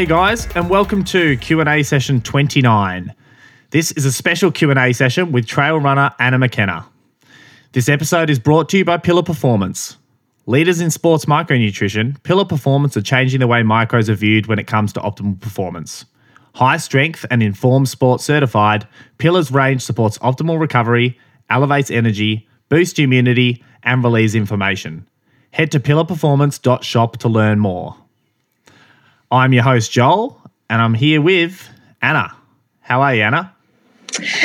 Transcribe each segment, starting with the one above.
Hey guys, and welcome to Q&A session 29. This is a special Q&A session with trail runner Anna McKenna. This episode is brought to you by Pillar Performance. Leaders in sports micronutrition, Pillar Performance are changing the way micros are viewed when it comes to optimal performance. High strength and informed sports certified, Pillar's range supports optimal recovery, elevates energy, boosts immunity, and relieves inflammation. Head to pillarperformance.shop to learn more. I'm your host, Joel, and I'm here with Anna. How are you, Anna?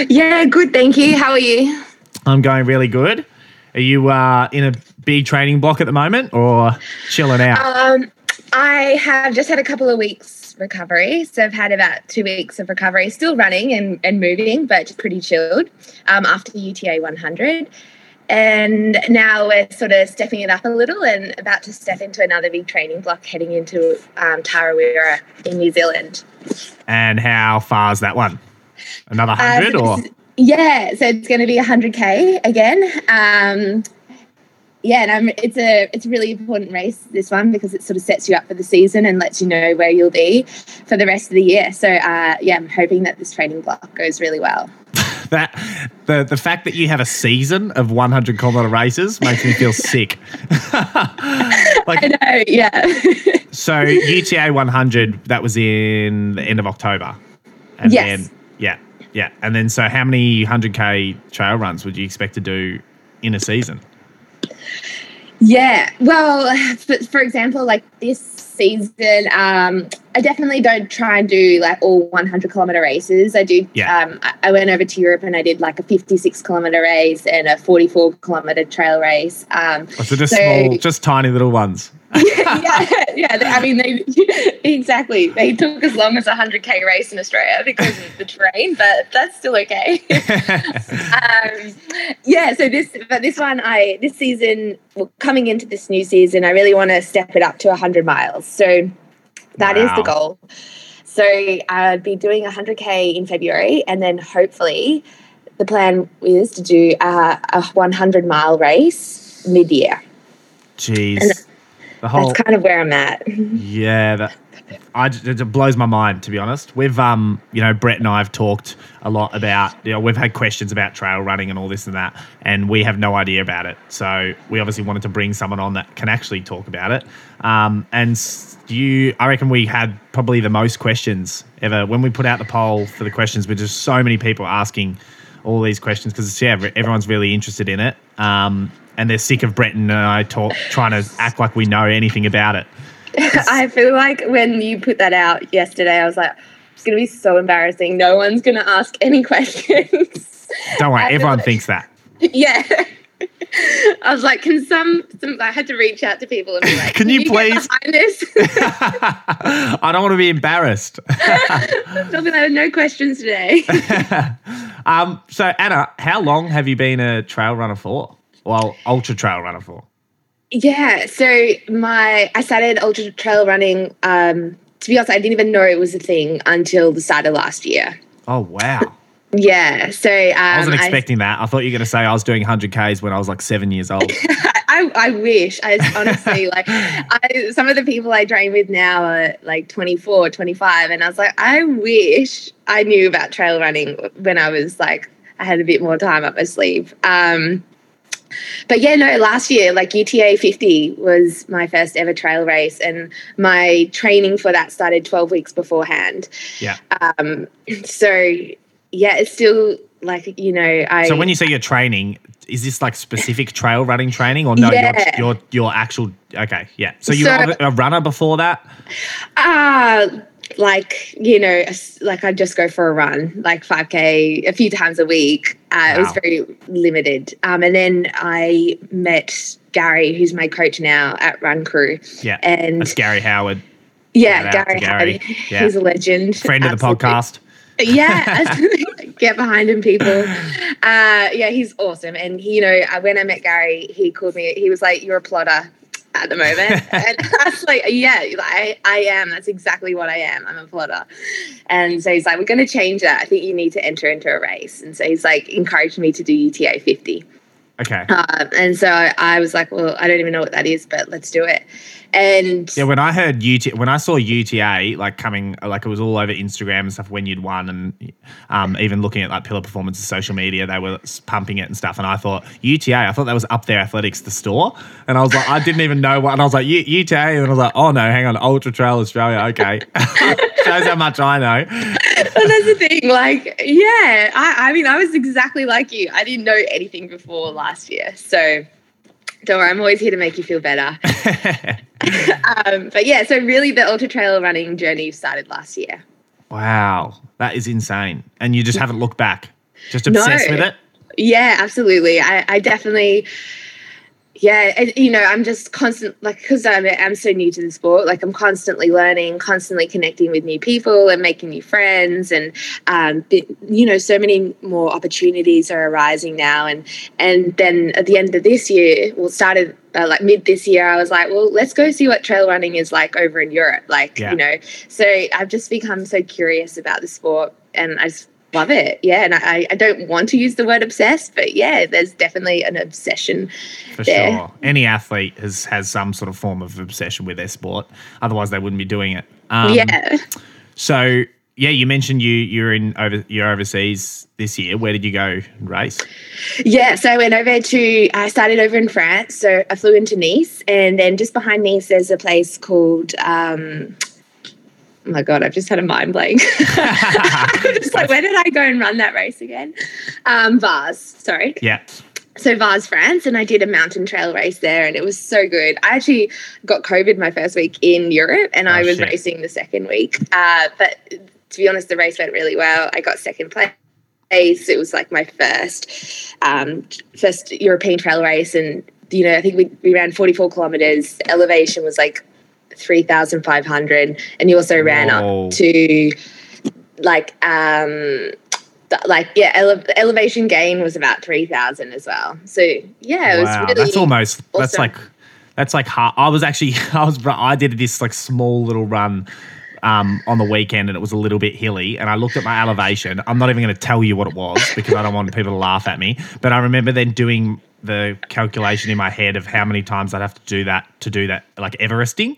Yeah, good. Thank you. How are you? I'm going really good. Are you uh, in a big training block at the moment or chilling out? Um, I have just had a couple of weeks recovery. So I've had about two weeks of recovery, still running and, and moving, but just pretty chilled um, after UTA 100. And now we're sort of stepping it up a little and about to step into another big training block heading into um, Tarawera in New Zealand. and how far is that one? Another Uh, 100 so or? yeah, so it's going to be 100k again. Um, yeah, and I'm, it's a it's a really important race this one because it sort of sets you up for the season and lets you know where you'll be for the rest of the year. So uh, yeah, I'm hoping that this training block goes really well. That the the fact that you have a season of 100 kilometer races makes me feel sick. like, I know, yeah, so UTA 100 that was in the end of October. And Yes. then yeah, yeah. And then so how many 100k trail runs would you expect to do in a season? yeah. Well, for, for example, like this season, um, I definitely don't try and do like all 100 kilometer races. I do. Yeah. Um, I, went over to Europe and I did like a 56 kilometer race and a 44 kilometer trail race. Um, Oh, So just So- small, just tiny little ones. yeah, yeah. I mean, they exactly. They took as long as a hundred k race in Australia because of the terrain, but that's still okay. um, yeah. So this, but this one, I this season, well, coming into this new season, I really want to step it up to hundred miles. So that is Wow. the goal. So I'd be doing a hundred k in February, and then hopefully, the plan is to do a, a one hundred mile race mid year. Jeez. And The whole That's kind of where I'm at. Yeah, that I it blows my mind to be honest. We've um, you know, Brett and I have talked a lot about, you know, we've had questions about trail running and all this and that, and we have no idea about it. So we obviously wanted to bring someone on that can actually talk about it. Um, and you, I reckon we had probably the most questions ever when we put out the poll for the questions. With just so many people asking all these questions because yeah, everyone's really interested in it. Um, and they're sick of Brett and I talk trying to act like we know anything about it. I feel like when you put that out yesterday, I was like, it's going to be so embarrassing. No one's going to ask any questions. Don't worry, everyone like- thinks that. yeah. I was like, can some, some, I had to reach out to people and be like, Can you get please?" behind this? I don't want to be embarrassed. Be like, no questions today. um, so, Anna, how long have you been a trail runner for? Well, ultra trail runner for? Yeah. So my, I started ultra trail running. Um, to be honest, I didn't even know it was a thing until the start of last year. Oh, wow. Yeah. So um, I wasn't expecting that. I thought you were going to say I was doing 100Ks when I was like seven years old. I, I wish. I honestly like I some of the people I train with now are like 24, 25 and I was like I wish I knew about trail running when I was like I had a bit more time up my sleeve. Um but yeah, no, last year, like UTA 50 was my first ever trail race, and my training for that started 12 weeks beforehand. Yeah. Um, so, yeah, it's still like, you know, I. So, when you say you're training, is this like specific trail running training or no? Yeah. Your, your, your actual. Okay. Yeah. So, you So- were a runner before that? Ah, like you know, like i'd just go for a run, like five k, a few times a week. Uh, It was very limited. Um, and then I met Gary, who's my coach now at Run Crew, Yeah. and That's Gary Howard, yeah, Shout out to Gary, Gary. Howard, Yeah. he's a legend, friend of the Absolutely. podcast. yeah get behind him people uh yeah he's awesome and he, you know when i met gary he called me he was like you're a plotter at the moment. And i was like yeah like, I, I am. That's exactly what i am. I'm a plotter and so he's like we're going to change that. I think you need to enter into a race. And so he's like encouraged me to do uta 50 Okay. Um, and so I, I was like, well, I don't even know what that is, but let's do it. And Yeah, when I heard UT, when I saw UTA like coming, like it was all over Instagram and stuff when you'd won, and um, even looking at like Pillar Performance's social media, they were pumping it and stuff. And I thought UTA, I thought that was up there athletics, the store, and I was like, I didn't even know what, and I was like UTA, and I was like, oh no, hang on, Ultra Trail Australia, okay, shows how much I know. That's the thing. Like, yeah, I, I mean, I was exactly like you. I didn't know anything before last year. So don't worry, I'm always here to make you feel better. um, but yeah, so really the ultra trail running journey started last year. wow, that is insane, and you just haven't looked back, just obsessed No. with it. Yeah, absolutely. I, I definitely, yeah, and, you know, I'm just constant, like, because I'm, I'm so new to the sport, like, I'm constantly learning, constantly connecting with new people and making new friends. And, um, you know, so many more opportunities are arising now. And, and then at the end of this year, well, started uh, like mid this year, I was like, well, let's go see what trail running is like over in Europe. Like, Yeah. you know, so I've just become so curious about the sport and I just love it. Yeah. And I, I don't want to use the word obsessed, but yeah, there's definitely an obsession For there. sure. Any athlete has has some sort of form of obsession with their sport. Otherwise, they wouldn't be doing it. Um, yeah. So yeah, you mentioned you you're in over you're overseas this year. Where did you go and race? Yeah. So I went over to, I started over in France. So I flew into Nice. And then just behind Nice, there's a place called, um, oh my God, I've just had a mind blank. I'm just like, where did I go and run that race again? Um, Vars, sorry. Yeah. so Vars, France, and I did a mountain trail race there, and it was so good. I actually got COVID my first week in Europe, and I Oh, was shit. racing the second week. Uh, but to be honest, the race went really well. I got second place. It was like my first, um, first European trail race, and you know, I think we, we ran 44 kilometers. Elevation was like 3,500, and you also ran Whoa. up to like um like yeah ele- elevation gain was about 3000 as well so yeah it was wow, really that's almost that's like that's like hard. I was actually I was I did this like small little run. Um, on the weekend, and it was a little bit hilly. And I looked at my elevation. I'm not even going to tell you what it was because I don't want people to laugh at me. But I remember then doing the calculation in my head of how many times I'd have to do that to do that, like Everesting.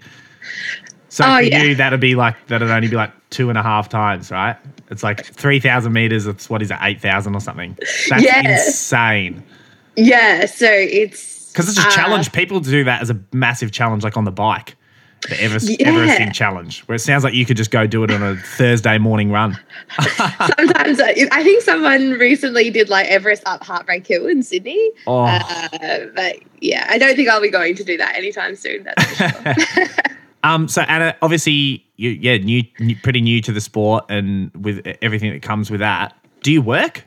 So Oh, for yeah. you, that'd be like that'd only be like two and a half times, right? It's like three thousand meters. It's what is it, eight thousand or something? That's Yeah. insane. yeah so it's Because it's a uh, challenge. People do that as a massive challenge, like on the bike, the Everest, Yeah. Everesting challenge, where it sounds like you could just go do it on a Thursday morning run. sometimes uh, I think someone recently did like Everest up Heartbreak Hill in Sydney. Oh, Uh, but yeah, I don't think I'll be going to do that anytime soon. That's for sure. um. So Anna, obviously, you yeah, new, new, pretty new to the sport, and with everything that comes with that. Do you work?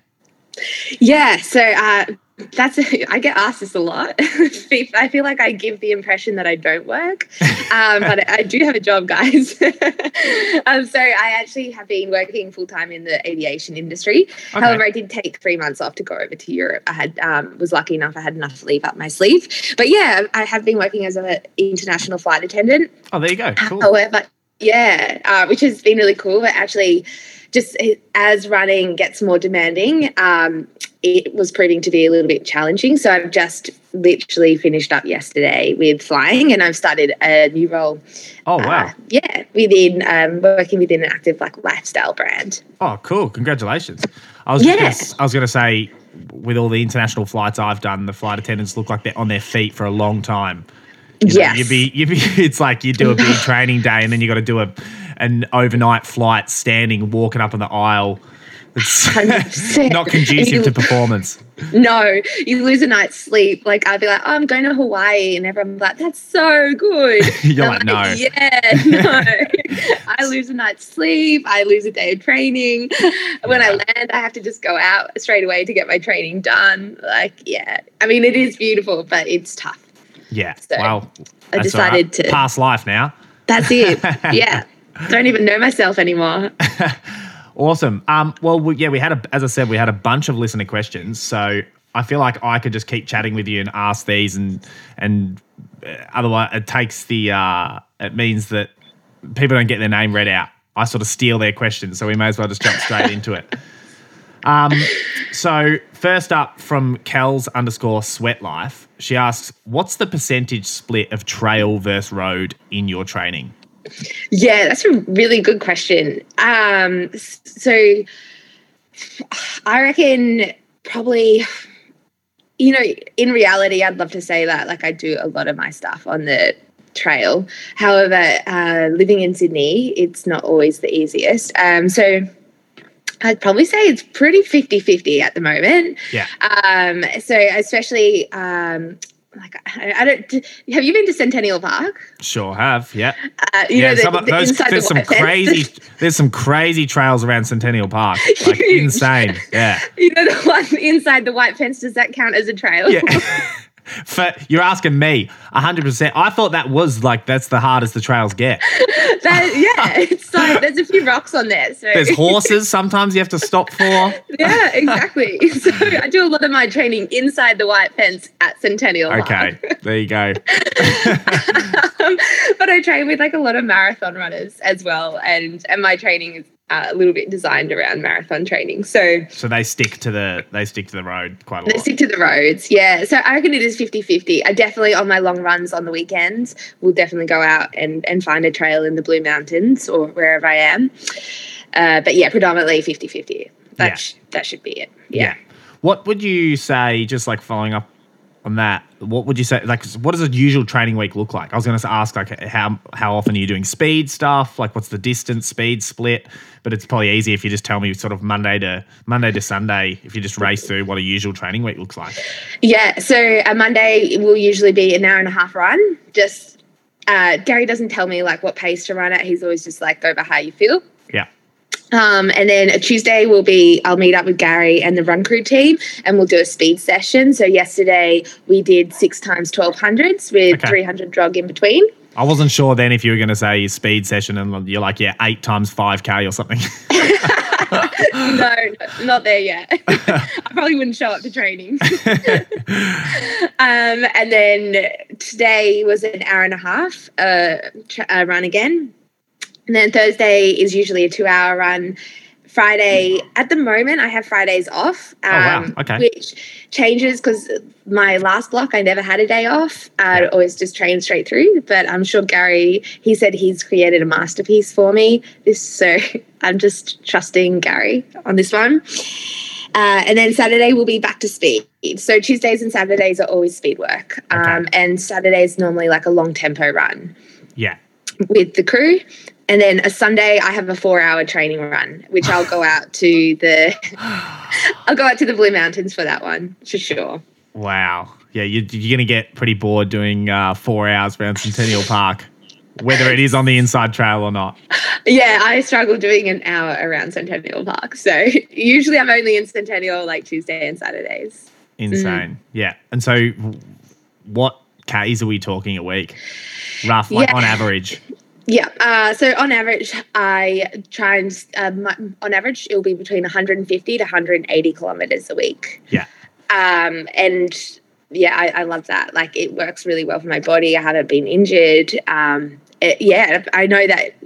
Yeah, so uh, that's I get asked this a lot. I feel like I give the impression that I don't work, um, but I do have a job, guys. um, so I actually have been working full time in the aviation industry. Okay. However, I did take three months off to go over to Europe. I had um, was lucky enough; I had enough leave up my sleeve. But yeah, I have been working as an international flight attendant. Oh, there you go. Cool. However, yeah, uh, which has been really cool. But actually, just as running gets more demanding, um, it was proving to be a little bit challenging. So I've just literally finished up yesterday with flying, and I've started a new role. Oh wow. uh, yeah, within um, working within an active like lifestyle brand. Oh, cool! Congratulations. I was Yeah. gonna, I was going to say, with all the international flights I've done, the flight attendants look like they're on their feet for a long time. You know, Yes. you'd be, you'd be. It's like you do a big training day, and then you got to do a an overnight flight, standing, walking up on the aisle. It's 100%. not conducive to performance. No, you lose a night's sleep. Like I'd be like, oh, I'm going to Hawaii, and everyone's like, that's so good. You're I'm like, no. Yeah, no. I lose a night's sleep. I lose a day of training. When I land, I have to just go out straight away to get my training done. Like, yeah. I mean, it is beautiful, but it's tough. Yeah. So, well, I all right. decided to. past life now. That's it. Yeah. Don't even know myself anymore. Awesome. Um, well, we, yeah, we had a, as I said, we had a bunch of listener questions. So I feel like I could just keep chatting with you and ask these, and and uh, otherwise it takes the uh, it means that people don't get their name read out. I sort of steal their questions, so we may as well just jump straight into it. Um, So first up from Kel's underscore sweat life, she asks, "What's the percentage split of trail versus road in your training?" Yeah, that's a really good question. Um, so I reckon probably, you know, in reality, I'd love to say that like I do a lot of my stuff on the trail. However, uh, living in Sydney, it's not always the easiest. Um, so I'd probably say it's pretty 50 50 at the moment. Yeah. Um, so, especially, um, like, I, I don't, have you been to Centennial Park? Sure have. Yeah. Uh, you yeah. know, some of the those, there's the some fence? crazy. There's some crazy trails around Centennial Park. Like insane. Yeah. you know, the one inside the white fence, does that count as a trail? Yeah. For, you're asking me, 100%. I thought that was like, that's the hardest the trails get. that, yeah, it's like there's a few rocks on there. So There's horses sometimes you have to stop for. yeah, exactly. So I do a lot of my training inside the white fence at Centennial Park. Okay, there you go. Um, but I train with like a lot of marathon runners as well, and and my training is uh, a little bit designed around marathon training. So So they stick to the they stick to the road quite a lot. They stick to the roads. Yeah. So I reckon it is 50 50. I definitely, on my long runs on the weekends, will definitely go out and, and find a trail in the Blue Mountains or wherever I am. Uh, but yeah, predominantly 50 50. That, Yeah. sh- that should be it. Yeah. What would you say, just like following up on that, what would you say, like, what does a usual training week look like? I was going to ask, like, how how often are you doing speed stuff? Like, what's the distance speed split? But it's probably easy if you just tell me sort of Monday to Monday to Sunday, if you just race through what a usual training week looks like. Yeah. So a Monday will usually be an hour and a half run. Just uh, Gary doesn't tell me like what pace to run at. He's always just like, go by how you feel. Yeah. Um, and then a Tuesday will be I'll meet up with Gary and the run crew team and we'll do a speed session. So yesterday we did six times twelve hundreds with Okay. three hundred drug in between. I wasn't sure then if you were going to say speed session and you're like, yeah, eight times 5K or something. no, no, not there yet. I probably wouldn't show up to training. um, and then today was an hour and a half uh, tr- uh, run again. And then Thursday is usually a two hour run. Friday, at the moment, I have Fridays off, um, Oh, wow. Okay. which changes because my last block, I never had a day off. I always just trained straight through. But I'm sure Gary, he said he's created a masterpiece for me. This, so I'm just trusting Gary on this one. Uh, and then Saturday will be back to speed. So Tuesdays and Saturdays are always speed work. Um, Okay. and Saturdays normally like a long tempo run yeah. with the crew. And then a Sunday, I have a four-hour training run, which I'll go out to the, I'll go out to the Blue Mountains for that one for sure. Wow. Yeah, you, you're going to get pretty bored doing uh, four hours around Centennial Park, whether it is on the inside trail or not. Yeah, I struggle doing an hour around Centennial Park. So usually I'm only in Centennial like Tuesday and Saturdays. Insane. Yeah. And so, what Ks are we talking a week? Rough, like Yeah. on average. Yeah. Uh, so on average, I try and um, on average it'll be between 150 to 180 kilometers a week. Yeah. Um, and yeah, I, I love that. Like it works really well for my body. I haven't been injured. Um, it, yeah, I know that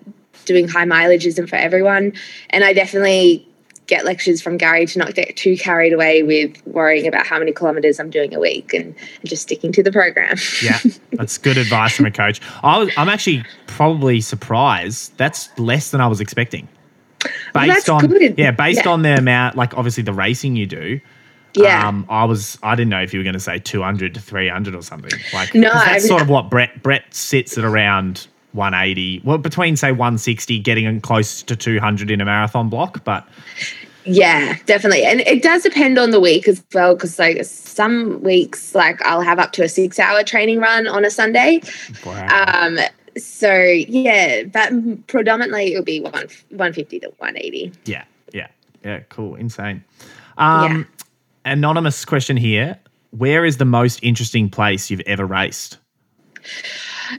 doing high mileage isn't for everyone, and I definitely get lectures from Gary to not get too carried away with worrying about how many kilometers I'm doing a week and, and just sticking to the program. Yeah. That's good advice from a coach. I was, I'm actually probably surprised. That's less than I was expecting. Well, Based that's on good. yeah, based Yeah. on the amount, like obviously the racing you do. yeah. Um, I was I didn't know if you were going to say 200 to 300 or something. Like No, 'cause I that's mean- sort of what Brett Brett sits at around 180. Well, between say 160, getting in close to 200 in a marathon block. But Yeah, definitely. And it does depend on the week as well, because like some weeks, like I'll have up to a six hour training run on a Sunday. wow. Um, so yeah, but predominantly it'll be one 150 to 180. yeah, yeah, yeah. Cool, insane. Um, Anonymous question here: Where is the most interesting place you've ever raced?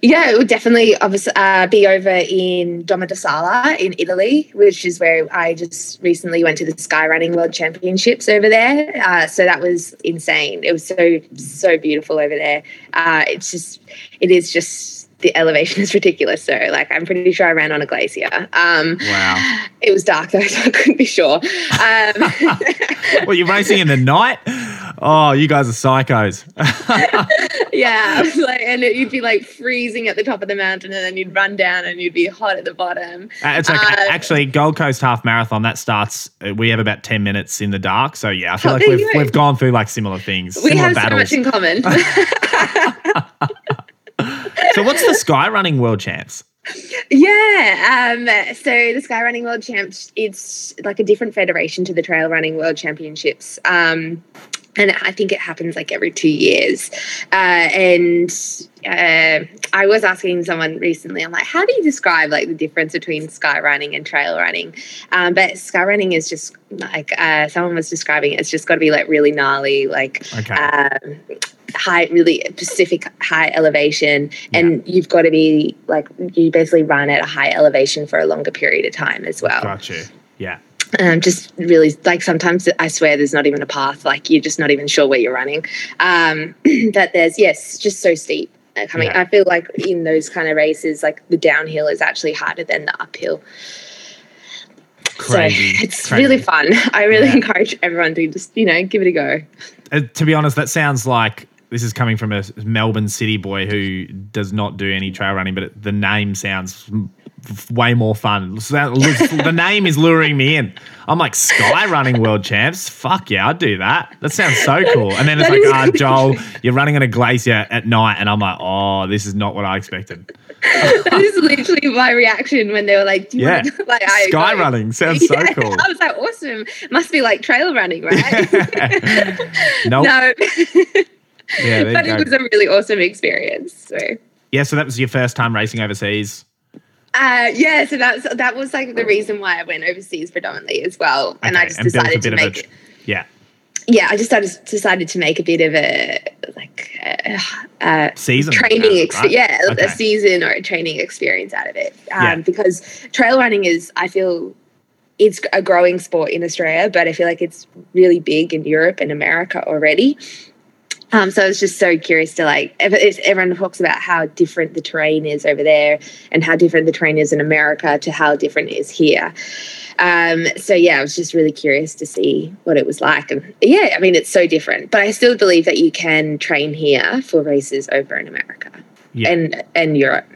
Yeah, it would definitely uh, be over in Domodossola in Italy, which is where I just recently went to the Sky Running World Championships over there. Uh, so that was insane. It was so so beautiful over there. Uh, it's just it is just the elevation is ridiculous. So, like, I'm pretty sure I ran on a glacier. Um, Wow. It was dark though, so I couldn't be sure. Um, Well, you're racing in the night? Oh, you guys are psychos. yeah, like, and it, you'd be like freezing at the top of the mountain, and then you'd run down, and you'd be hot at the bottom. Uh, It's okay. Uh, Actually, Gold Coast Half Marathon that starts. uh, We have about ten minutes in the dark, so yeah, I feel Oh, like we've we've gone through like similar things, We have battles. so much in common. So, what's the Sky Running World Champs? Yeah. Um, so the Sky Running World Champs, it's like a different federation to the Trail Running World Championships. Um, and I think it happens like every two years. Uh, and uh, I was asking someone recently, I'm like, how do you describe like the difference between sky running and trail running? Um, but sky running is just like uh, someone was describing it, it's just got to be like really gnarly, like Okay. um, high, really specific high elevation, and you've got to be like you basically run at a high elevation for a longer period of time as well. Got you. Yeah. Um, just really like sometimes I swear there's not even a path, like you're just not even sure where you're running. Um, but there's yes, just so steep. uh, Coming, Yeah. I feel like in those kind of races, like the downhill is actually harder than the uphill. Crazy. So it's Crazy. really fun. I really Yeah. encourage everyone to just you know give it a go. Uh, to be honest, that sounds like this is coming from a Melbourne city boy who does not do any trail running, but it, the name sounds way more fun. The name is luring me in. I'm like Sky Running World Champs. Fuck yeah, I'd do that. That sounds so cool. And then it's like, ah, really Joel, you're running on a glacier at night, and I'm like, oh, this is not what I expected. that is literally my reaction when they were like, Do you Yeah. want to, like I Sky running sounds so Yeah, cool. I was like, awesome. Must be like trail running, right? Nope. no, Yeah, but go. it was a really awesome experience. So. yeah, so that was your first time racing overseas. Uh, yeah, so that's that was like the reason why I went overseas predominantly as well, and I just and a decided to a make tr- Yeah, yeah, I just started, decided to make a bit of a like uh, uh, season training, ex- right? yeah, Okay. a season or a training experience out of it. Um, Yeah. Because trail running is, I feel, it's a growing sport in Australia, but I feel like it's really big in Europe and America already. Um, so I was just so curious to like, everyone talks about how different the terrain is over there and how different the terrain is in America to how different it is here. Um, so yeah, I was just really curious to see what it was like. And yeah, I mean, it's so different, but I still believe that you can train here for races over in America Yeah. and, and Europe.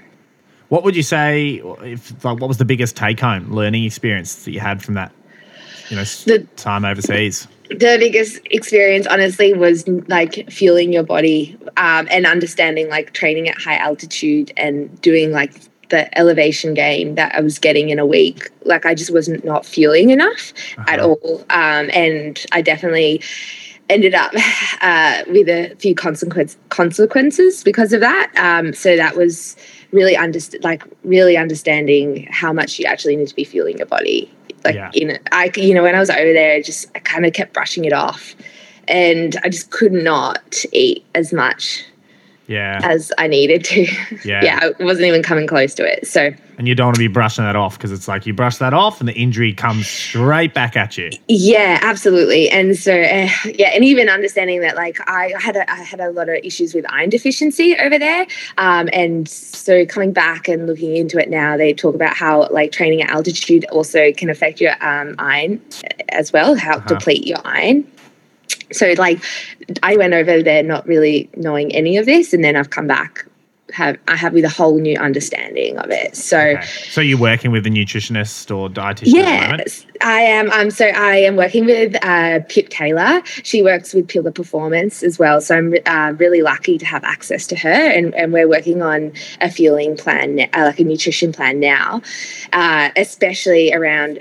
What would you say if like what was the biggest take home learning experience that you had from that you know The- time overseas? The biggest experience honestly was like feeling your body um, and understanding like training at high altitude and doing like the elevation gain that i was getting in a week. Like i just wasn't not feeling enough at Uh-huh. all. Um, and i definitely ended up uh, with a few consequence, consequences because of that. Um, so that was really underst- like really understanding how much you actually need to be fueling your body like Yeah. you know i you know when i was over there I just i kind of kept brushing it off and i just could not eat as much Yeah. as i needed to Yeah. yeah i wasn't even coming close to it so And you don't want to be brushing that off because it's like you brush that off and the injury comes straight back at you. Yeah, absolutely. And so, uh, yeah, and even understanding that, like, I had a, I had a lot of issues with iron deficiency over there, um, and so coming back and looking into it now, they talk about how like training at altitude also can affect your um, iron as well, how Uh-huh. deplete your iron. So, like, I went over there not really knowing any of this, and then I've come back. Have I have with a whole new understanding of it. So Okay. So you're working with a nutritionist or dietitian at the moment? Yes, I am. Um, so I am working with uh, Pip Taylor. She works with Pillar Performance as well. So I'm uh, really lucky to have access to her, and, and we're working on a fueling plan, uh, like a nutrition plan now, uh, especially around.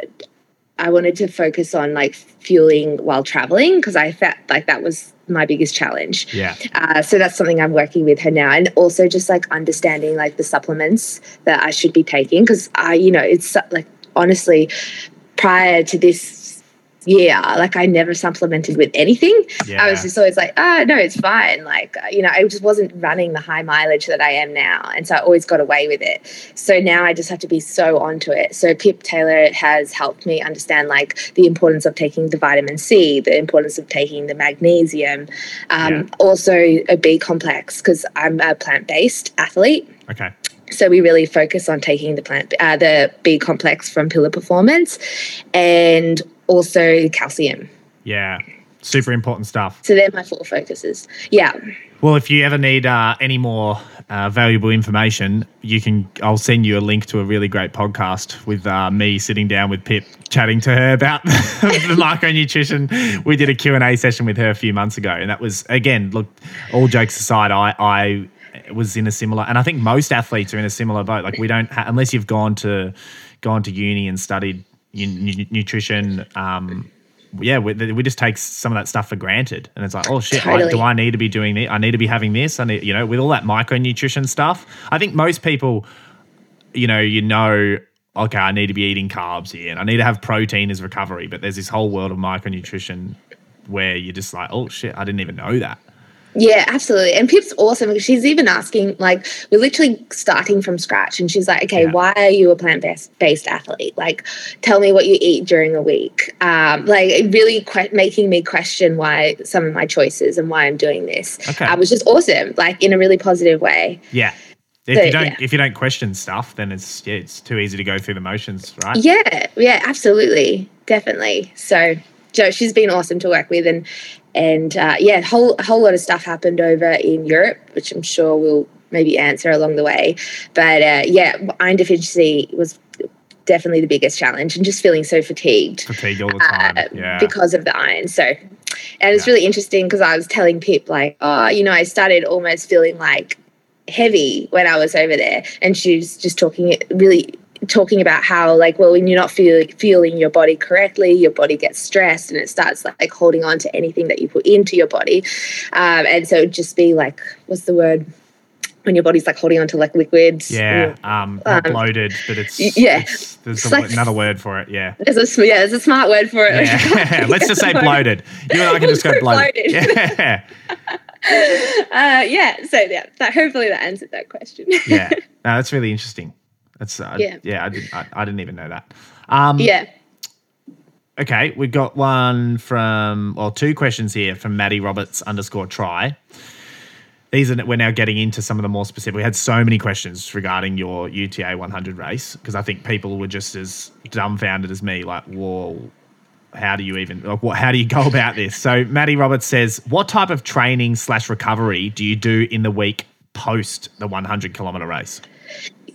I wanted to focus on like fueling while traveling because I felt like that was my biggest challenge. Yeah. Uh, so that's something I'm working with her now, and also just like understanding like the supplements that I should be taking because I, you know, it's like honestly, prior to this year, like I never supplemented with anything. Yeah. I was just always like, oh no, it's fine. Like uh, you know, I just wasn't running the high mileage that I am now, and so I always got away with it. So now I just have to be so onto it. So Pip Taylor has helped me understand like the importance of taking the vitamin C, the importance of taking the magnesium, um, Yeah. also a B complex because I'm a plant based athlete. okay. So we really focus on taking the plant, uh, the B complex from Pillar Performance, and also calcium. Yeah, super important stuff. So they're my four focuses. Yeah. Well, if you ever need uh, any more uh, valuable information, you can. I'll send you a link to a really great podcast with uh, me sitting down with Pip, chatting to her about the micronutrition. We did a Q and A session with her a few months ago, and that was again. Look, all jokes aside, I I was in a similar, and I think most athletes are in a similar boat. Like we don't, ha- unless you've gone to gone to uni and studied nu- nutrition. Um, yeah, we, we just take some of that stuff for granted, and it's like, oh shit, Totally. I, do I need to be doing this? I need to be having this. I need, you know, with all that micronutrition stuff. I think most people, you know, you know, okay, I need to be eating carbs here, and I need to have protein as recovery. But there's this whole world of micronutrition where you're just like, oh shit, I didn't even know that. Yeah, absolutely. And Pip's awesome because she's even asking, like, we're literally starting from scratch. And she's like, okay, Yeah. why are you a plant based athlete? Like, tell me what you eat during a week. Um, like, really que- making me question why some of my choices and why I'm doing this. Okay. Uh, was just awesome, like, in a really positive way. Yeah. If So, you don't yeah. if you don't question stuff, then it's yeah, it's too easy to go through the motions, right? Yeah, yeah, absolutely, definitely. So, so she's been awesome to work with, and and uh, yeah, a whole whole lot of stuff happened over in Europe, which I'm sure we'll maybe answer along the way. But uh, yeah, iron deficiency was definitely the biggest challenge, and just feeling so fatigued Fatigue all the time. uh, yeah. because of the iron. So, and it's Yeah. really interesting because I was telling Pip like, oh, you know, I started almost feeling like heavy when I was over there, and she's just talking it really talking about how like well when you're not feel, feeling your body correctly your body gets stressed and it starts like holding on to anything that you put into your body um, and so just be like what's the word when your body's like holding on to like liquids yeah, um, um, bloated, but it's yeah. it's- there's It's a, like- another word for it. Yeah, there's a yeah there's a smart word for it yeah. Let's just say bloated. You and I can just go bloated. Yeah, uh, yeah so yeah that hopefully that answered that question yeah. No, that's really interesting. That's uh, yeah, Yeah. I didn't I, I didn't even know that. Um, yeah Okay, we've got one from, well, two questions here from Maddie Roberts underscore try. These are, we're now getting into some of the more specific. We had so many questions regarding your UTA 100 race because I think people were just as dumbfounded as me, like, whoa, how do you even, like, what, how do you go about this? So Maddie Roberts says, what type of training slash recovery do you do in the week post the 100 kilometer race?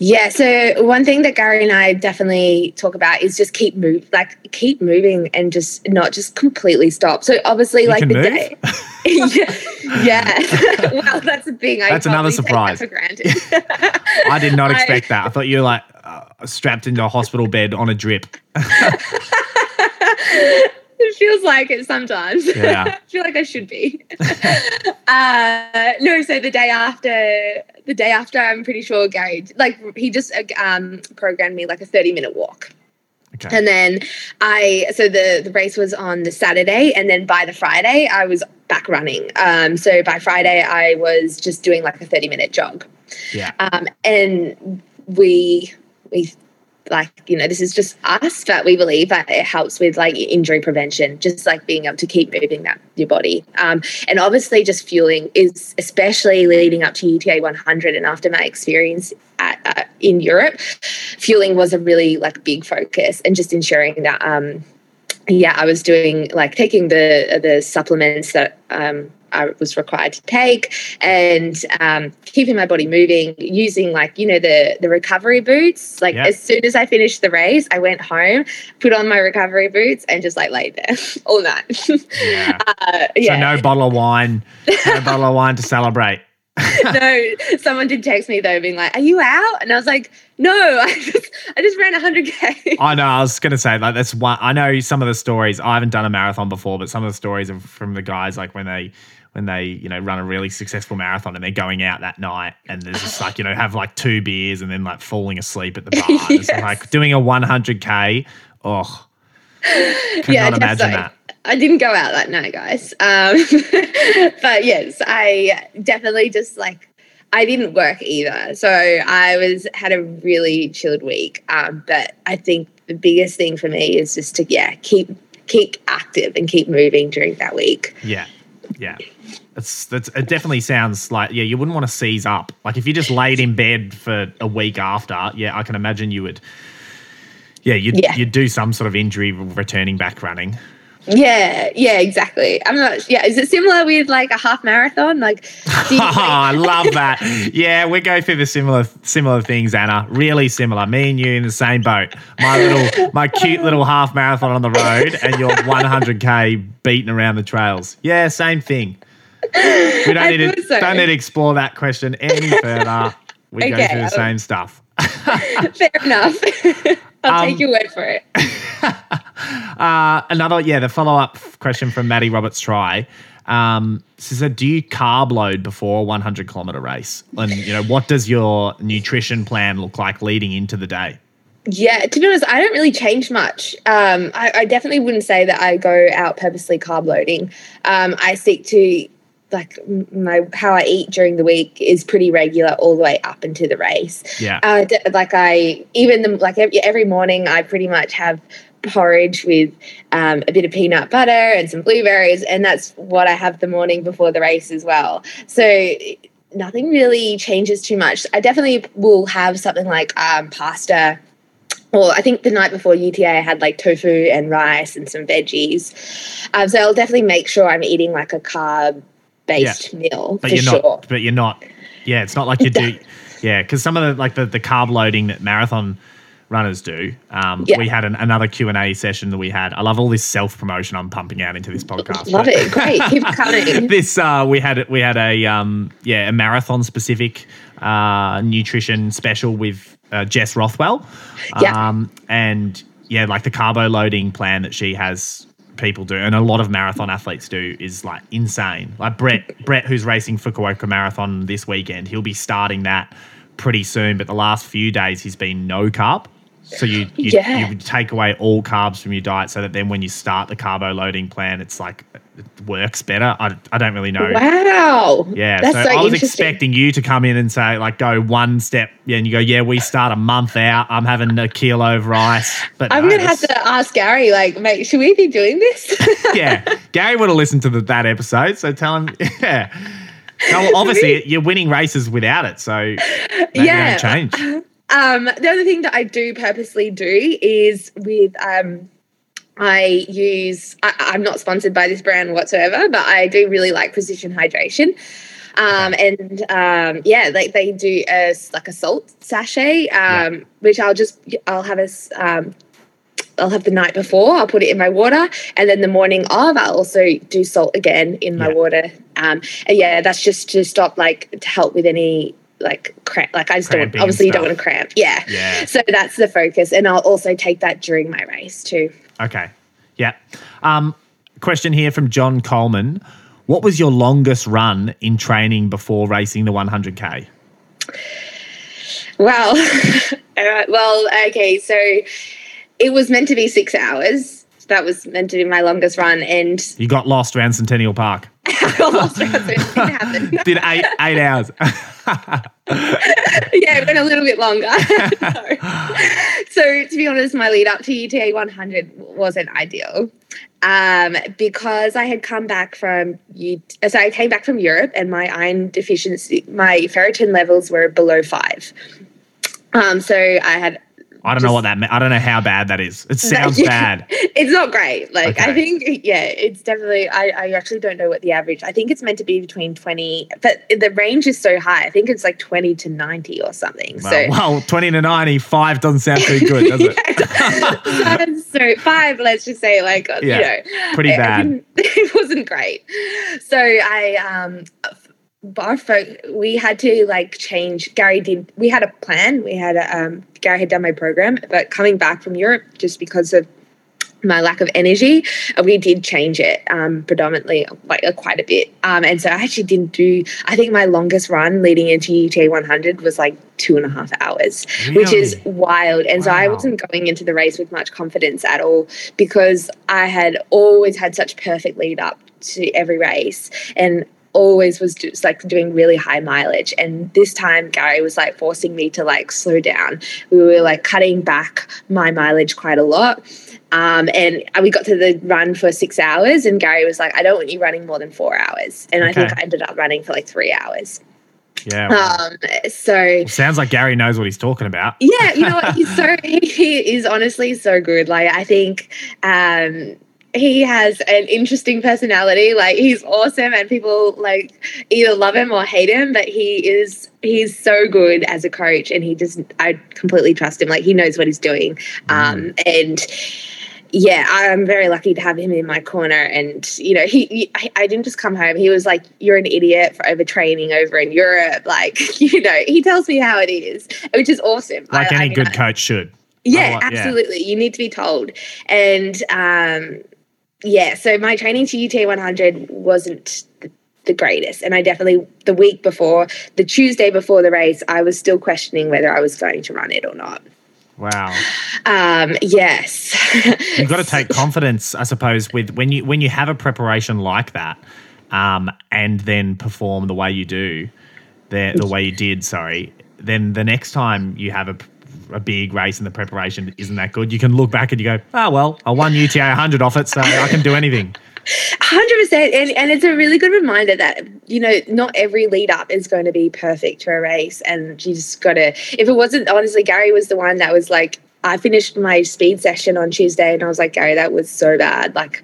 Yeah, so one thing that Gary and I definitely talk about is just keep move, like keep moving and just not just completely stop. So obviously, You like can the move? day, yeah, yeah. well, that's the thing. I That's another probably take that surprise. for granted. I did not I- expect that. I thought you were like uh, strapped into a hospital bed on a drip. It feels like it sometimes. Yeah. I feel like I should be. uh, no, so the day after, the day after, I'm pretty sure Gary, like, he just uh, um, programmed me like a 30 minute walk. Okay. And then I, so the the race was on the Saturday, and then by the Friday, I was back running. Um, so by Friday, I was just doing like a thirty minute jog. Yeah. Um, and we we like you know this is just us, but we believe that it helps with like injury prevention, just like being able to keep moving that your body. Um, and obviously, just fueling is especially leading up to UTA 100, and after my experience at, uh, in Europe, fueling was a really like big focus, and just ensuring that. Um, yeah, I was doing like taking the the supplements that um, I was required to take, and um, keeping my body moving. Using like you know the the recovery boots. Like Yeah. as soon as I finished the race, I went home, put on my recovery boots, and just like laid there all night. Yeah. uh, yeah. So no bottle of wine, no bottle of wine to celebrate. no, someone did text me though, being like, "Are you out?" And I was like, "No, I just I just ran hundred k." I know. I was going to say like that's one. I know some of the stories. I haven't done a marathon before, but some of the stories are from the guys like when they when they you know run a really successful marathon and they're going out that night and there's just like you know have like two beers and then like falling asleep at the bar. Yes. like doing a 100k. Oh, Yeah, not imagine that. I didn't go out that night, guys. Um, but yes, I definitely just like I didn't work either, so I was had a really chilled week. Um, but I think the biggest thing for me is just to yeah keep keep active and keep moving during that week. Yeah, yeah. It's, that's it definitely sounds like yeah you wouldn't want to seize up like if you just laid in bed for a week after yeah I can imagine you would yeah you'd, Yeah. you'd do some sort of injury returning back running Yeah, yeah, exactly. I'm not. Yeah, is it similar with like a half marathon? Like, you, I love that. Yeah, we go through the similar similar things, Anna. Really similar. Me and you in the same boat. My little, my cute little half marathon on the road, and your 100k beating around the trails. Yeah, same thing. We don't I need to so. don't need to explore that question any further. We go through the same stuff. fair enough. I'll Um, take your word for it. Uh, another, yeah, the follow up question from Maddie Roberts Try. Um, she said, "Do you carb load before a 100 kilometer race? And you know, what does your nutrition plan look like leading into the day?" Yeah, to be honest, I don't really change much. Um, I, I definitely wouldn't say that I go out purposely carb loading. Um, I stick to like my how I eat during the week is pretty regular all the way up into the race. Yeah, Uh, d- like I even the, like every, every morning I pretty much have porridge with um, a bit of peanut butter and some blueberries, and that's what I have the morning before the race as well. So nothing really changes too much. I definitely will have something like um, pasta. Or I think the night before UTA, I had like tofu and rice and some veggies. Um, so I'll definitely make sure I'm eating like a carb based meal but for you're sure. not. But you're not. Yeah, it's not like you do. Yeah, because some of the like the, the carb loading that marathon runners do. Um, Yeah. We had an, another Q and A session that we had. I love all this self promotion I'm pumping out into this podcast. Love it. Great. Keep coming. this uh, we had we had a um, yeah a marathon specific uh, nutrition special with uh, Jess Rothwell. Yeah. Um, and yeah, like the carbo loading plan that she has people do, and a lot of marathon athletes do, is like insane. Like Brett Brett, who's racing Fukuoka Marathon this weekend, he'll be starting that pretty soon. But the last few days, he's been no carb. So you you, Yeah. you take away all carbs from your diet, so that then when you start the carbo loading plan, it's like it works better. I, I don't really know. Wow. Yeah, That's so, so, I was expecting you to come in and say like go one step, yeah, and you go, yeah, we start a month out. I'm having a kilo of rice, but I'm no, gonna have to ask Gary, like, mate, should we be doing this? yeah, Gary would have listened to the, that episode, so tell him, yeah. No, obviously, you're winning races without it, so Yeah. change. Um, the other thing that I do purposely do is with um I use I, I'm not sponsored by this brand whatsoever, but I do really like precision hydration. Um, and um, yeah, like they do a like a salt sachet, um, which I'll just I'll have a um, I'll have the night before. I'll put it in my water, and then the morning of, I'll also do salt again in my Yeah. water. Um, and yeah, that's just to stop like to help with any like cramp. Like I just Cramping don't obviously you don't want to cramp. Yeah. Yeah. So that's the focus, and I'll also take that during my race too. Okay. Yeah. Um, question here from John Coleman. What was your longest run in training before racing the 100k? Well, right. Well, okay. So it was meant to be six hours. That was meant to be my longest run, and You got lost around Centennial Park. Almost so it didn't happen. Did eight eight hours. yeah, it went a little bit longer. So, to be honest, my lead up to UTA 100 wasn't ideal um, because I had come back from U- so I came back from Europe and my iron deficiency, my ferritin levels were below five. Um, so I had I don't know what that. I don't know how bad that is. It sounds yeah. bad. it's not great. Like Okay. I think, yeah, it's definitely. I, I actually don't know what the average. I think it's meant to be between twenty, but the range is so high. I think it's like twenty to ninety or something. Well, so. well, 20 to 90, five doesn't sound too good, does it? So five, let's just say, like Yeah, you know, pretty bad. It wasn't great. So I um, our folk, we had to like change. Gary did. We had a plan. We had a um, Gary had done my program, but coming back from Europe, just because of my lack of energy, we did change it um, predominantly, like uh, quite a bit. Um, and so I actually didn't do. I think my longest run leading into UTA 100 was like two and a half hours, which is wild. And so I wasn't going into the race with much confidence at all because I had always had such perfect lead up to every race and. Always was just like doing really high mileage. And this time, Gary was like forcing me to like slow down. We were like cutting back my mileage quite a lot. Um, and we got to the run for six hours, and Gary was like, I don't want you running more than four hours. And I think I ended up running for like three hours. Yeah. well, Um, so sounds like Gary knows what he's talking about. yeah, you know what? He's so he, he is honestly so good. Like I think um he has an interesting personality. Like he's awesome and people like either love him or hate him, but he is he's so good as a coach and he just I completely trust him. Like he knows what he's doing. Um and yeah, I'm very lucky to have him in my corner. And you know, he, he I, I didn't just come home. He was like, "You're an idiot for overtraining over in Europe." Like, you know, he tells me how it is, which is awesome. Like I- any I- good coach should. yeah, like- yeah. absolutely. You need to be told. And um, yeah, so my training to UTA 100 wasn't the, the greatest. And I definitely, the week before, the Tuesday before the race, I was still questioning whether I was going to run it or not. Wow. Um, yes. You've got to take confidence, I suppose, with when you when you have a preparation like that, um, and then perform the way you do, the the way you did. Sorry. Then the next time you have a a big race and the preparation isn't that good, you can look back and you go, oh well, I won UTA 100 off it, so I can do anything. Hundred percent, and and it's a really good reminder that you know not every lead up is going to be perfect for a race, and you just got to. If it wasn't, honestly, Gary was the one that was like, I finished my speed session on Tuesday, and I was like, Gary, that was so bad. Like,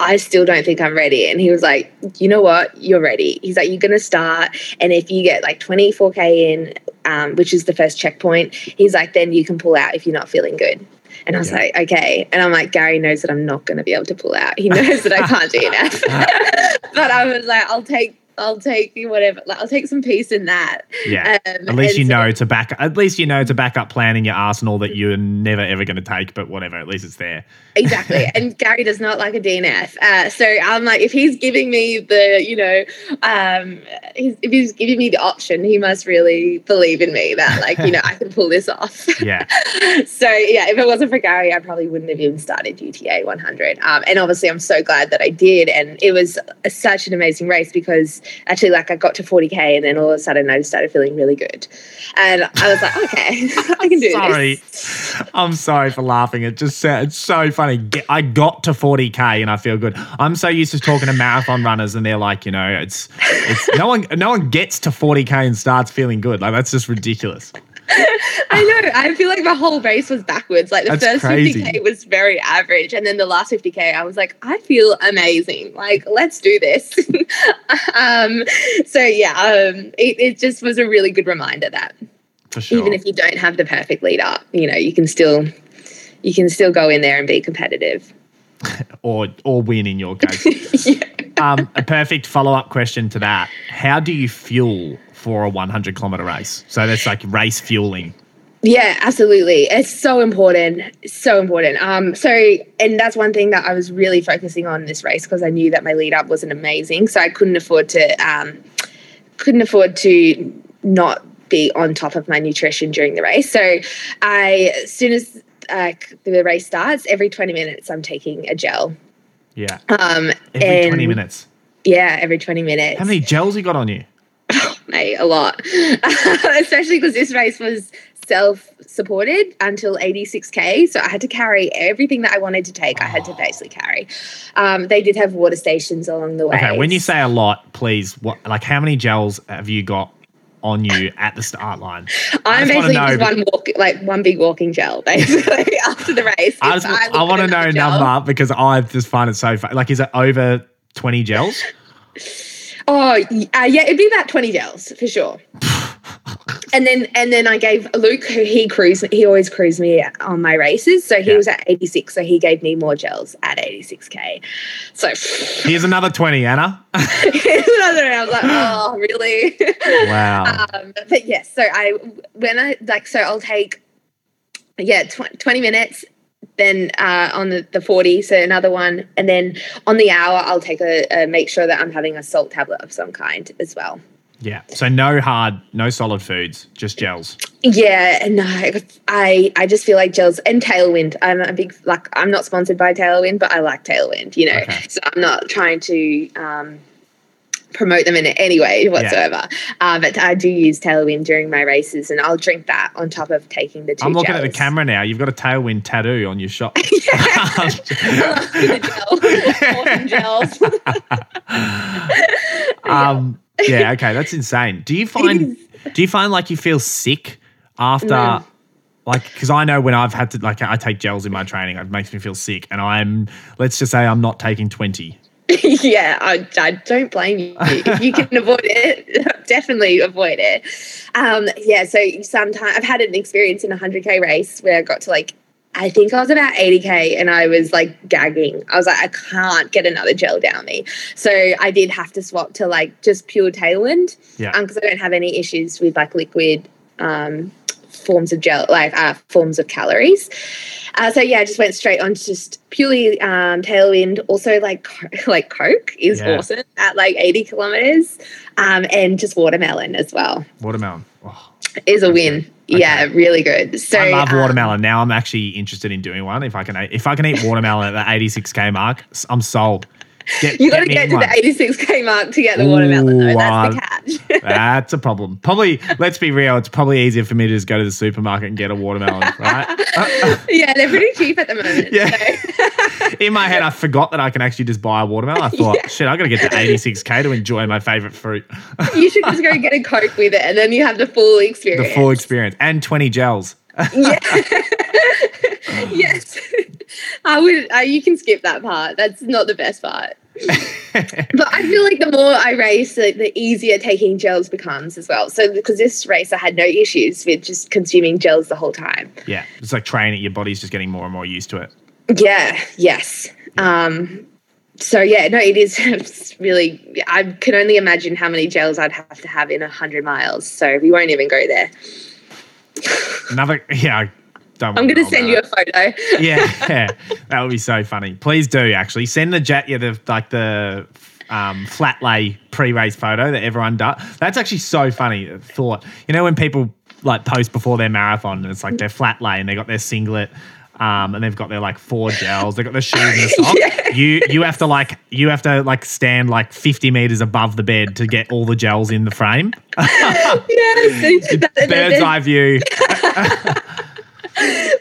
I still don't think I'm ready. And he was like, you know what, you're ready. He's like, you're gonna start, and if you get like 24k in, um, which is the first checkpoint, he's like, then you can pull out if you're not feeling good. And I was Yeah. like, okay. And I'm like, Gary knows that I'm not going to be able to pull out. He knows that I can't do enough. but I was like, I'll take, I'll take whatever. Like, I'll take some peace in that. Yeah. Um, At least you so- know to back. At least you know to back up plan in your arsenal that you're never ever going to take. But whatever, at least it's there. exactly. And Gary does not like a DNF. Uh, so I'm like, if he's giving me the, you know, um, he's, if he's giving me the option, he must really believe in me that, like, you know, I can pull this off. Yeah. so yeah, if it wasn't for Gary, I probably wouldn't have even started UTA 100. Um, and obviously, I'm so glad that I did. And it was a, such an amazing race because actually, like, I got to 40k, and then all of a sudden, I just started feeling really good. And I was like, okay, I can do sorry. this. I'm sorry for laughing. It just sounds so funny. I got to 40k and I feel good. I'm so used to talking to marathon runners and they're like, you know, it's it's no one no one gets to 40k and starts feeling good. Like that's just ridiculous. I know. I feel like my whole race was backwards. Like the That's first crazy. 50k was very average, and then the last 50k, I was like, I feel amazing. Like, let's do this. um, so yeah, um, it, it just was a really good reminder that For sure. even if you don't have the perfect lead up, you know, you can still you can still go in there and be competitive. or or win in your case. yeah. um, a perfect follow up question to that: How do you fuel for a 100 kilometer race? So that's like race fueling. Yeah, absolutely. It's so important. It's so important. Um, so and that's one thing that I was really focusing on this race because I knew that my lead up wasn't amazing. So I couldn't afford to um couldn't afford to not be on top of my nutrition during the race. So I as soon as uh, the race starts, every 20 minutes I'm taking a gel. Yeah. Um Every and 20 minutes. Yeah, every 20 minutes. How many gels you got on you? Mate, a lot. Especially because this race was self supported until 86k. So I had to carry everything that I wanted to take, I had to basically carry. Um, they did have water stations along the way. Okay, when you say a lot, please, what like how many gels have you got on you at the start line? I'm basically know just one walk, like one big walking gel, basically, after the race. I just I, want to know another a gel- number because I just find it so fun. Like, is it over 20 gels? Oh, uh, yeah, it'd be about 20 gels for sure. and then and then I gave Luke, who he crews, he always crews me on my races. So he Yeah. was at 86, so he gave me more gels at 86k. So Here's another 20, Anna. another I was like, oh, really? Wow. um, but yes, so I when I like so I'll take yeah tw- 20 minutes then uh, on the, the 40 so another one and then on the hour I'll take a, a make sure that I'm having a salt tablet of some kind as well Yeah. So no hard, no solid foods, just gels. yeah no I I just feel like gels and Tailwind I'm a big like I'm not sponsored by Tailwind but I like Tailwind you know Okay. so I'm not trying to um promote them in any way whatsoever. Uh, but I do use Tailwind during my races, and I'll drink that on top of taking the two. I'm looking at the camera now. You've got a tailwind tattoo on your shop. the gel. Awesome gels. um, yeah, okay, that's insane. Do you find do you find like you feel sick after like because I know when I've had to like I take gels in my training, it makes me feel sick, and I'm let's just say I'm not taking twenty. yeah, I, I don't blame you. If you can avoid it, definitely avoid it. Um, yeah, so sometimes I've had an experience in a 100K race where I got to like, I think I was about 80K and I was like gagging. I was like, I can't get another gel down me. So I did have to swap to like just pure tailwind Yeah. because I don't have any issues with like liquid um, forms of gel, like uh, forms of calories. Uh, so yeah, I just went straight on to just purely um, tailwind. Also, like co- like Coke is Yeah. awesome at like 80 kilometers, um, and just watermelon as well Watermelon. Oh, is a win. Yeah, really good. So I love um, watermelon. Now I'm actually interested in doing one. If I can, if I can eat watermelon at the 86k mark, I'm sold. Get, you got to get to one. the 86k mark to get the watermelon. Though. That's the catch. That's a problem. Probably, let's be real. It's probably easier for me to just go to the supermarket and get a watermelon, right? Uh, uh. yeah, they're pretty cheap at the moment. Yeah. so. In my head, I forgot that I can actually just buy a watermelon. I thought, Yeah. shit, I got to get to 86k to enjoy my favorite fruit. you should just go get a Coke with it, and then you have the full experience. The full experience and 20 gels. Yeah. yes. I would. Uh, you can skip that part. That's not the best part. But I feel like the more I race, the, the easier taking gels becomes as well. So because this race, I had no issues with just consuming gels the whole time. yeah, it's like training. Your body's just getting more and more used to it. Yeah. Yes. Um. So yeah, no, it is really. I can only imagine how many gels I'd have to have in a hundred miles. So we won't even go there. Another, yeah, don't I'm going to send you a photo. yeah, that would be so funny. Please do actually send the jet, yeah, the like the um, flat lay pre-race photo that everyone does. That's actually so funny. Thought you know when people like post before their marathon and it's like they're flat lay and they got their singlet. Um, and they've got their like four gels. They've got their shoes and the sock. Yeah. You you have to like you have to like stand like fifty meters above the bed to get all the gels in the frame. yes. Bird's eye view.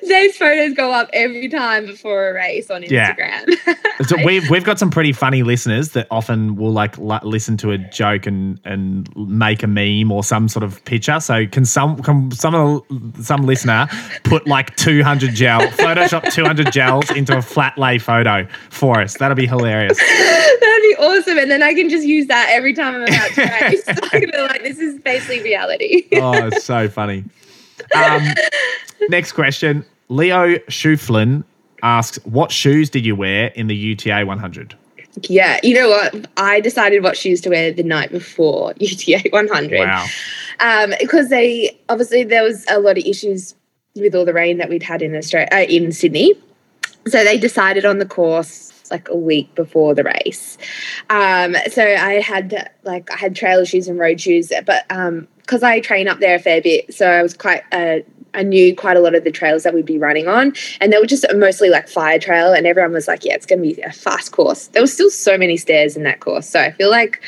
Those photos go up every time before a race on Instagram. Yeah. So we've we've got some pretty funny listeners that often will like l- listen to a joke and and make a meme or some sort of picture. So can some can some some listener put like two hundred gel Photoshop two hundred gels into a flat lay photo for us? That'll be hilarious. That'd be awesome. And then I can just use that every time I'm about to race. Be like, this is basically reality. Oh, it's so funny. Um, next question. Leo Schuflin asks, "What shoes did you wear in the UTA 100?" yeah. You know what? I decided what shoes to wear the night before UTA 100. Wow. Um, because they obviously there was a lot of issues with all the rain that we'd had in Australia, uh, in Sydney. So they decided on the course like a week before the race. Um, so I had like I had trail shoes and road shoes, but um, because I train up there a fair bit, so I was quite uh, I knew quite a lot of the trails that we'd be running on, and they were just mostly like fire trail, and everyone was like, "Yeah, it's going to be a fast course." There was still so many stairs in that course, so I feel like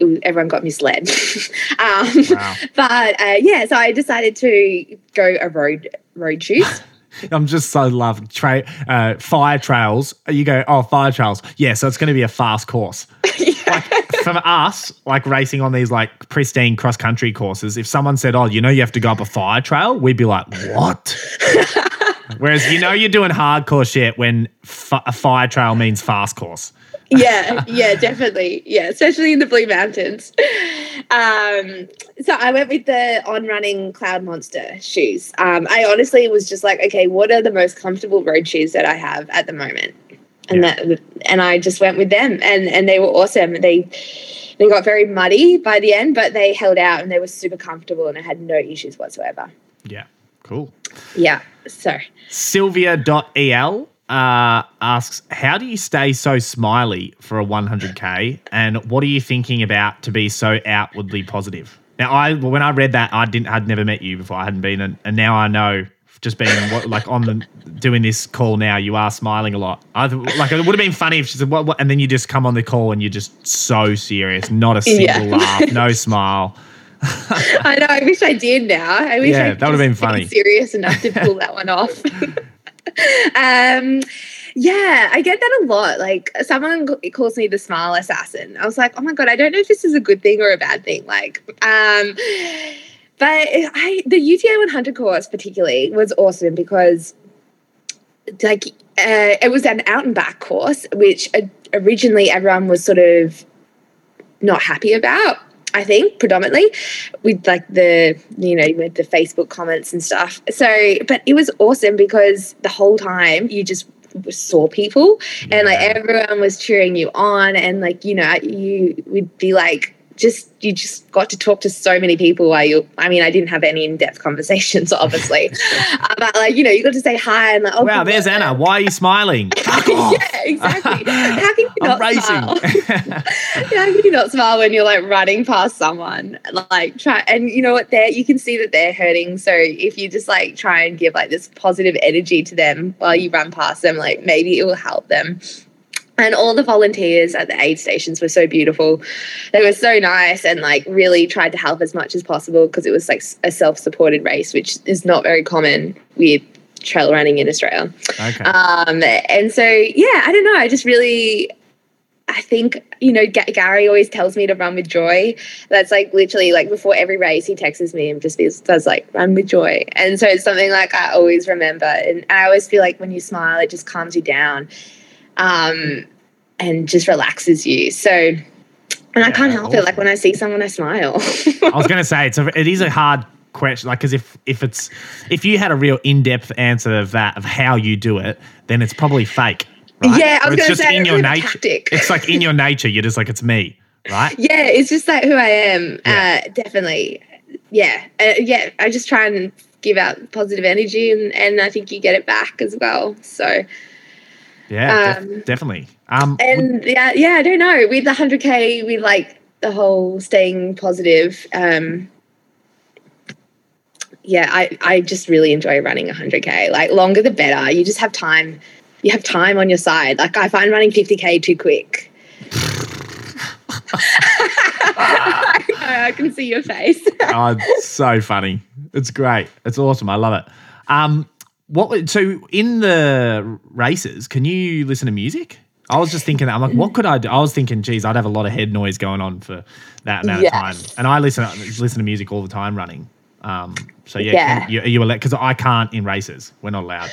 was, everyone got misled. um, Wow. but uh, yeah, so I decided to go a road road shoes. I'm just so love tra- uh, fire trails. You go, oh, fire trails. Yeah, so it's going to be a fast course. Like from us, like racing on these like pristine cross country courses, if someone said, oh, you know, you have to go up a fire trail, we'd be like, what? Whereas you know you're doing hardcore shit when f- a fire trail means fast course. yeah, yeah, definitely. Yeah, especially in the Blue Mountains. Um, so I went with the on running Cloud Monster shoes. Um, I honestly was just like, okay, what are the most comfortable road shoes that I have at the moment? And that, and I just went with them, and and they were awesome. They they got very muddy by the end, but they held out and they were super comfortable, and I had no issues whatsoever. Yeah, cool. Yeah. So Sylvia.el uh, asks, How do you stay so smiley for a 100K? And what are you thinking about to be so outwardly positive? Now, I when I read that, I didn't, I'd never met you before. I hadn't been, and, and now I know just being what, like on the doing this call now. You are smiling a lot. I like it would have been funny if she said what, what, and then you just come on the call and you're just so serious, not a single Yeah. laugh, no smile. I know. I wish I did now. I wish Yeah, I that would've been just funny. Serious enough to pull that one off. um, yeah, I get that a lot. Like someone calls me the smile assassin. I was like, oh my god, I don't know if this is a good thing or a bad thing. Like, um, but I the UTA 100 course particularly was awesome because like uh, it was an out and back course, which uh, originally everyone was sort of not happy about. I think predominantly with like the you know with the Facebook comments and stuff. So, but it was awesome because the whole time you just saw people and like everyone was cheering you on and like you know you would be like just you just got to talk to so many people while you I mean I didn't have any in-depth conversations obviously. But like you know you got to say hi and like oh wow, there's Anna. Why are you smiling? Yeah exactly. How can you I'm not smile? How can you not smile when you're like running past someone? Like try and you know what? They're you can see that they're hurting. So if you just like try and give like this positive energy to them while you run past them like maybe it will help them and all the volunteers at the aid stations were so beautiful they were so nice and like really tried to help as much as possible because it was like a self-supported race which is not very common with trail running in australia okay. um, and so, yeah, I don't know. I just really, I think, you know, Ga- Gary always tells me to run with joy. That's like literally like before every race, he texts me and just does, does like run with joy. And so it's something like I always remember. And I always feel like when you smile, it just calms you down um, and just relaxes you. So, and I can't Yeah, help it. Like when I see someone, I smile. I was going to say it's a, it is a hard question, like because if if it's if you had a real in depth answer of that of how you do it, then it's probably fake. Right? Yeah, I was it's gonna just say, in your a bit of a nature. It's like in your nature. You're just like it's me, right? Yeah, it's just like who I am. Yeah. Uh, definitely. Yeah. Uh, yeah. I just try and give out positive energy and, and I think you get it back as well. So, Yeah, def- Um, definitely. Um, would- and yeah, yeah, I don't know. With the 100K, we like the whole staying positive, um, yeah, I, I just really enjoy running 100K. Like, longer the better. You just have time. You have time on your side. Like, I find running 50K too quick. I can see your face. oh, it's so funny. It's great. It's awesome. I love it. Um, what? So in the races, can you listen to music? I was just thinking. I'm like, what could I do? I was thinking, geez, I'd have a lot of head noise going on for that amount of time, and I listen listen to music all the time running. Um, so yeah, Yeah. Can, you, are you allowed? Because I can't in races. We're not allowed.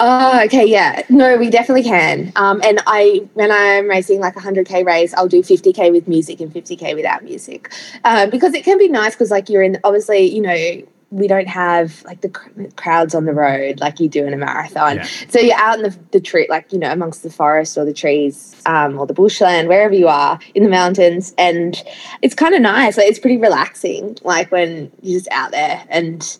Oh, okay, yeah. No, we definitely can. Um, and I, when I'm racing like a 100k race, I'll do 50k with music and 50k without music, um, because it can be nice because like you're in. Obviously, you know, we don't have like the crowds on the road like you do in a marathon. Yeah. So you're out in the the tree, like you know, amongst the forest or the trees, um, or the bushland, wherever you are in the mountains, and it's kind of nice. Like it's pretty relaxing, like when you're just out there and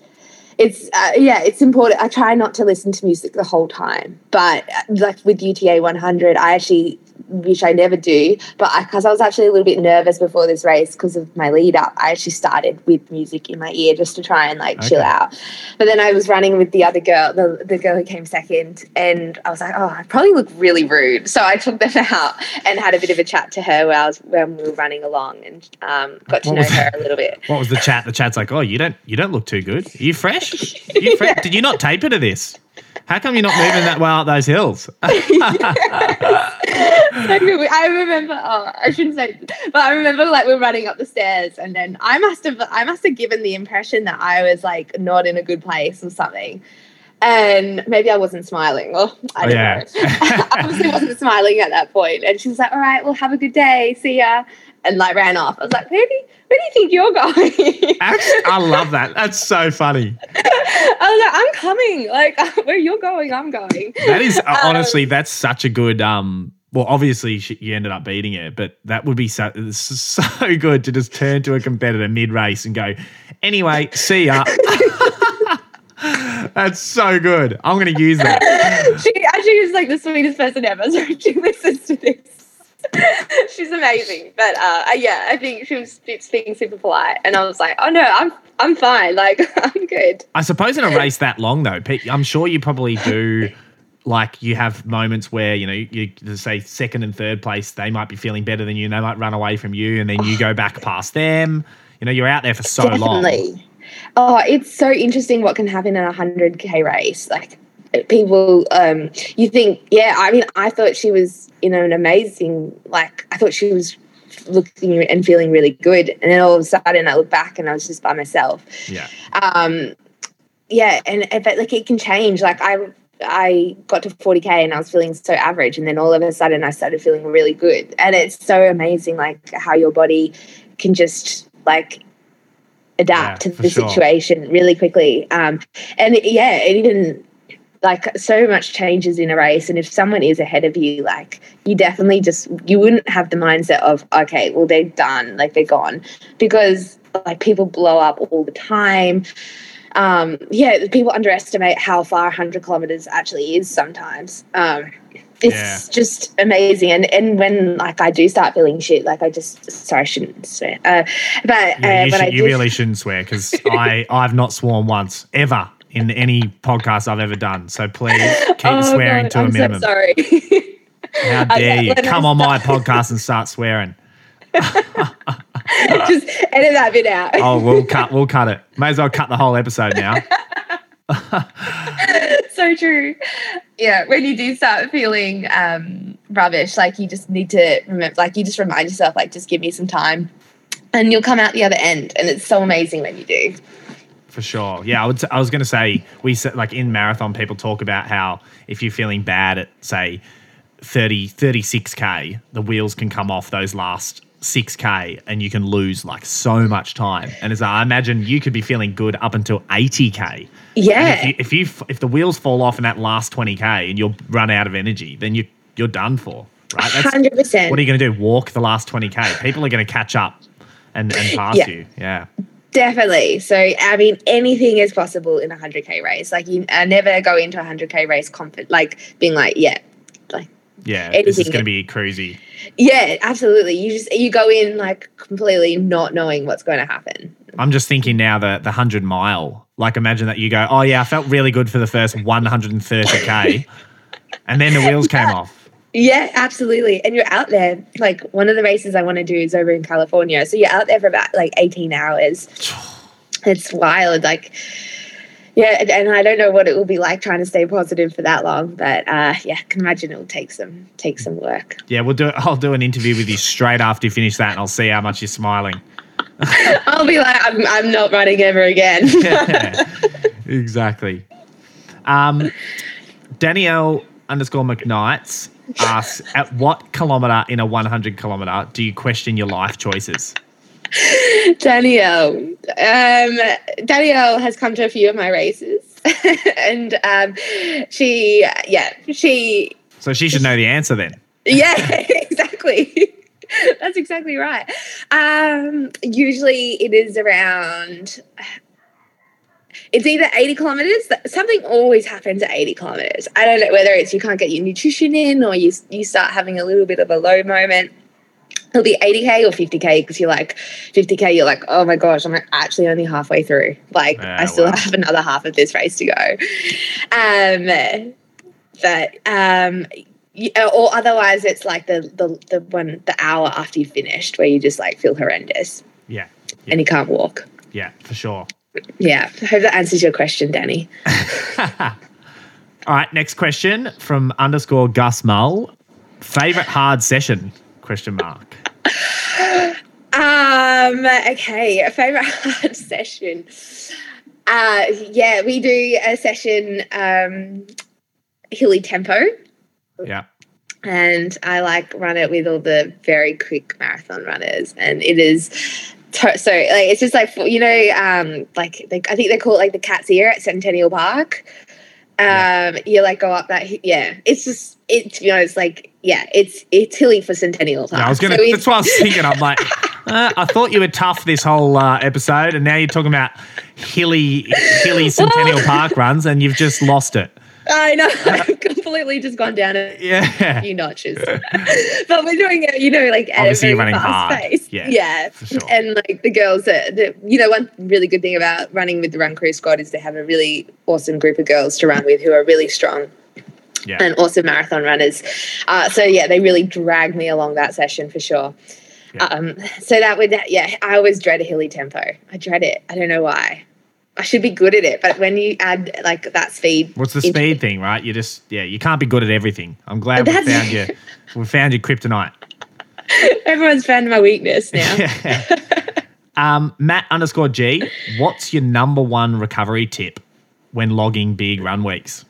it's uh, yeah it's important i try not to listen to music the whole time but uh, like with uta 100 i actually wish i never do but because I, was actually a little bit nervous before this race because of my lead up i actually started with music in my ear just to try and like chill out but then i was running with the other girl the, the girl who came second and i was like oh i probably look really rude so i took them out and had a bit of a chat to her while, I was, when we were running along and um, got to What know her a little bit What was the chat? The chat's like, oh, you don't you don't look too good. Are you fresh? Are you fresh? Did you not taper to this? How come you're not moving that well up those hills? I remember. Oh, I shouldn't say, but I remember like we're running up the stairs, and then I must have, I must have given the impression that I was like not in a good place or something, and maybe I wasn't smiling. Or I Oh, don't yeah. know. I obviously wasn't smiling at that point. and she was like, "All right, well, have a good day. See ya," and like ran off. I was like, "Where do, where do you think you're going?" Actually, I love that. That's so funny. I was like, "I'm coming. Like where you're going, I'm going." That is Um, honestly, that's such a good. Um, well, obviously she, you ended up beating her, but that would be so so good to just turn to a competitor mid race and go, anyway, see ya. that's so good. I'm going to use that. she actually is like the sweetest person ever. So she listens to this. she's amazing. But uh, yeah, I think she was being super polite, and I was like, oh no, I'm I'm fine. Like I'm good. I suppose in a race that long though, Pete, I'm sure you probably do. Like you have moments where you know you, you say second and third place, they might be feeling better than you, and they might run away from you, and then you go back past them. You know, you're out there for so Definitely. long. Oh, it's so interesting what can happen in a hundred k race. Like people um you think yeah i mean i thought she was in an amazing like i thought she was looking and feeling really good and then all of a sudden i look back and i was just by myself Yeah. um yeah and but like it can change like i i got to 40k and i was feeling so average and then all of a sudden i started feeling really good. And it's so amazing like how your body can just like adapt Yeah, to the sure. situation really quickly. Um and yeah it even like so much changes in a race and if someone is ahead of you like you definitely just you wouldn't have the mindset of okay well they're done like they're gone. Because like people blow up all the time um yeah people underestimate how far 100 kilometers actually is sometimes um it's Yeah. just amazing and and when like i do start feeling shit like i just sorry i shouldn't swear uh but Yeah, uh, you, should, i you really shouldn't swear because I I've not sworn once ever in any podcast I've ever done. So please keep Oh, swearing God, to a I'm minimum. so sorry How Okay, dare you come on my podcast and start swearing? just edit that bit out Oh, we'll cut. We'll cut it. May as well cut the whole episode now. so true. Yeah, when you do start feeling um, rubbish, like you just need to remember, like you just remind yourself, like just give me some time, and you'll come out the other end. And it's so amazing when you do. For sure. Yeah, I would. I was going to say we like in marathon, people talk about how if you're feeling bad at say 30, 36k, the wheels can come off those last 6k, and you can lose like so much time. And as I imagine, you could be feeling good up until 80k. Yeah, And if you, if you if the wheels fall off in that last 20k and you'll run out of energy, then you you're done for. Right? That's, hundred percent. what are you going to do? Walk the last 20k? People are going to catch up and and pass Yeah. you. Yeah. Definitely. So, I mean, anything is possible in a hundred k race. Like, you I never go into a hundred k race confident, like being like, yeah, Yeah, this is going to be crazy. yeah, absolutely. You just you go in like completely not knowing what's going to happen. I'm just thinking now the the hundred mile. Like imagine that you go, oh yeah, I felt really good for the first 130k, and then the wheels came off. Yeah, absolutely. And you're out there. Like one of the races I want to do is over in California. So you're out there for about like 18 hours. It's wild. Like, yeah, and, I don't know what it will be like trying to stay positive for that long, but uh, yeah, I can imagine it will take some take some work. Yeah, we'll do. I'll do an interview with you straight after you finish that, and I'll see how much you're smiling. I'll be like, I'm, I'm not running ever again. exactly. Um, Danielle underscore McKnights asks, at what kilometer in a 100 kilometer do you question your life choices? Danielle. Um, Danielle has come to a few of my races, and um, she, yeah, she So she should know the answer then. Yeah, exactly. That's exactly right. Um, usually it is around. It's either 80 kilometers. Something always happens at 80 kilometers. I don't know whether it's you can't get your nutrition in or you you start having a little bit of a low moment. It'll be 80k or 50k because you're like 50k. You're like, oh my gosh, I'm actually only halfway through. Like Yeah, I still wow. have another half of this race to go. Um, but um, or otherwise it's like the the the one the hour after you finished where you just like feel horrendous Yeah, and you can't walk. yeah, for sure. Yeah, I hope that answers your question, Danny. All right, next question from underscore Gus Mull. Favorite hard session? Question mark. Um. Okay. A favorite session. Uh. Yeah, we do a session. Um. Hilly tempo, Yeah. and I like run it with all the very quick marathon runners, and it is. To- so like it's just like you know um like they, I think they call it like the cat's ear at Centennial Park. Um, Yeah. you like go up that yeah. It's just it to be honest like yeah. It's it's hilly for Centennial Park. Yeah, I was gonna. So that's what I was thinking. I'm like, uh, I thought you were tough this whole uh, episode, and now you're talking about hilly, hilly Centennial Park runs, and you've just lost it. I know. I've completely just gone down a Yeah. few notches. but we're doing it, you know, like at Obviously a you're very running fast hard. pace. Yeah, yeah. sure. And like the girls, that, that you know, one really good thing about running with the Run Crew squad is they have a really awesome group of girls to run with who are really strong Yeah. and awesome marathon runners. Uh, so yeah, they really dragged me along that session for sure. Yeah. Um, so that would yeah, I always dread a hilly tempo. I dread it. I don't know why. I should be good at it, but when you add like that speed, What's the speed thing, right? You just yeah, you can't be good at everything. I'm glad we found you. We found your kryptonite. everyone's found my weakness now. um, Matt underscore G, what's your number one recovery tip when logging big run weeks?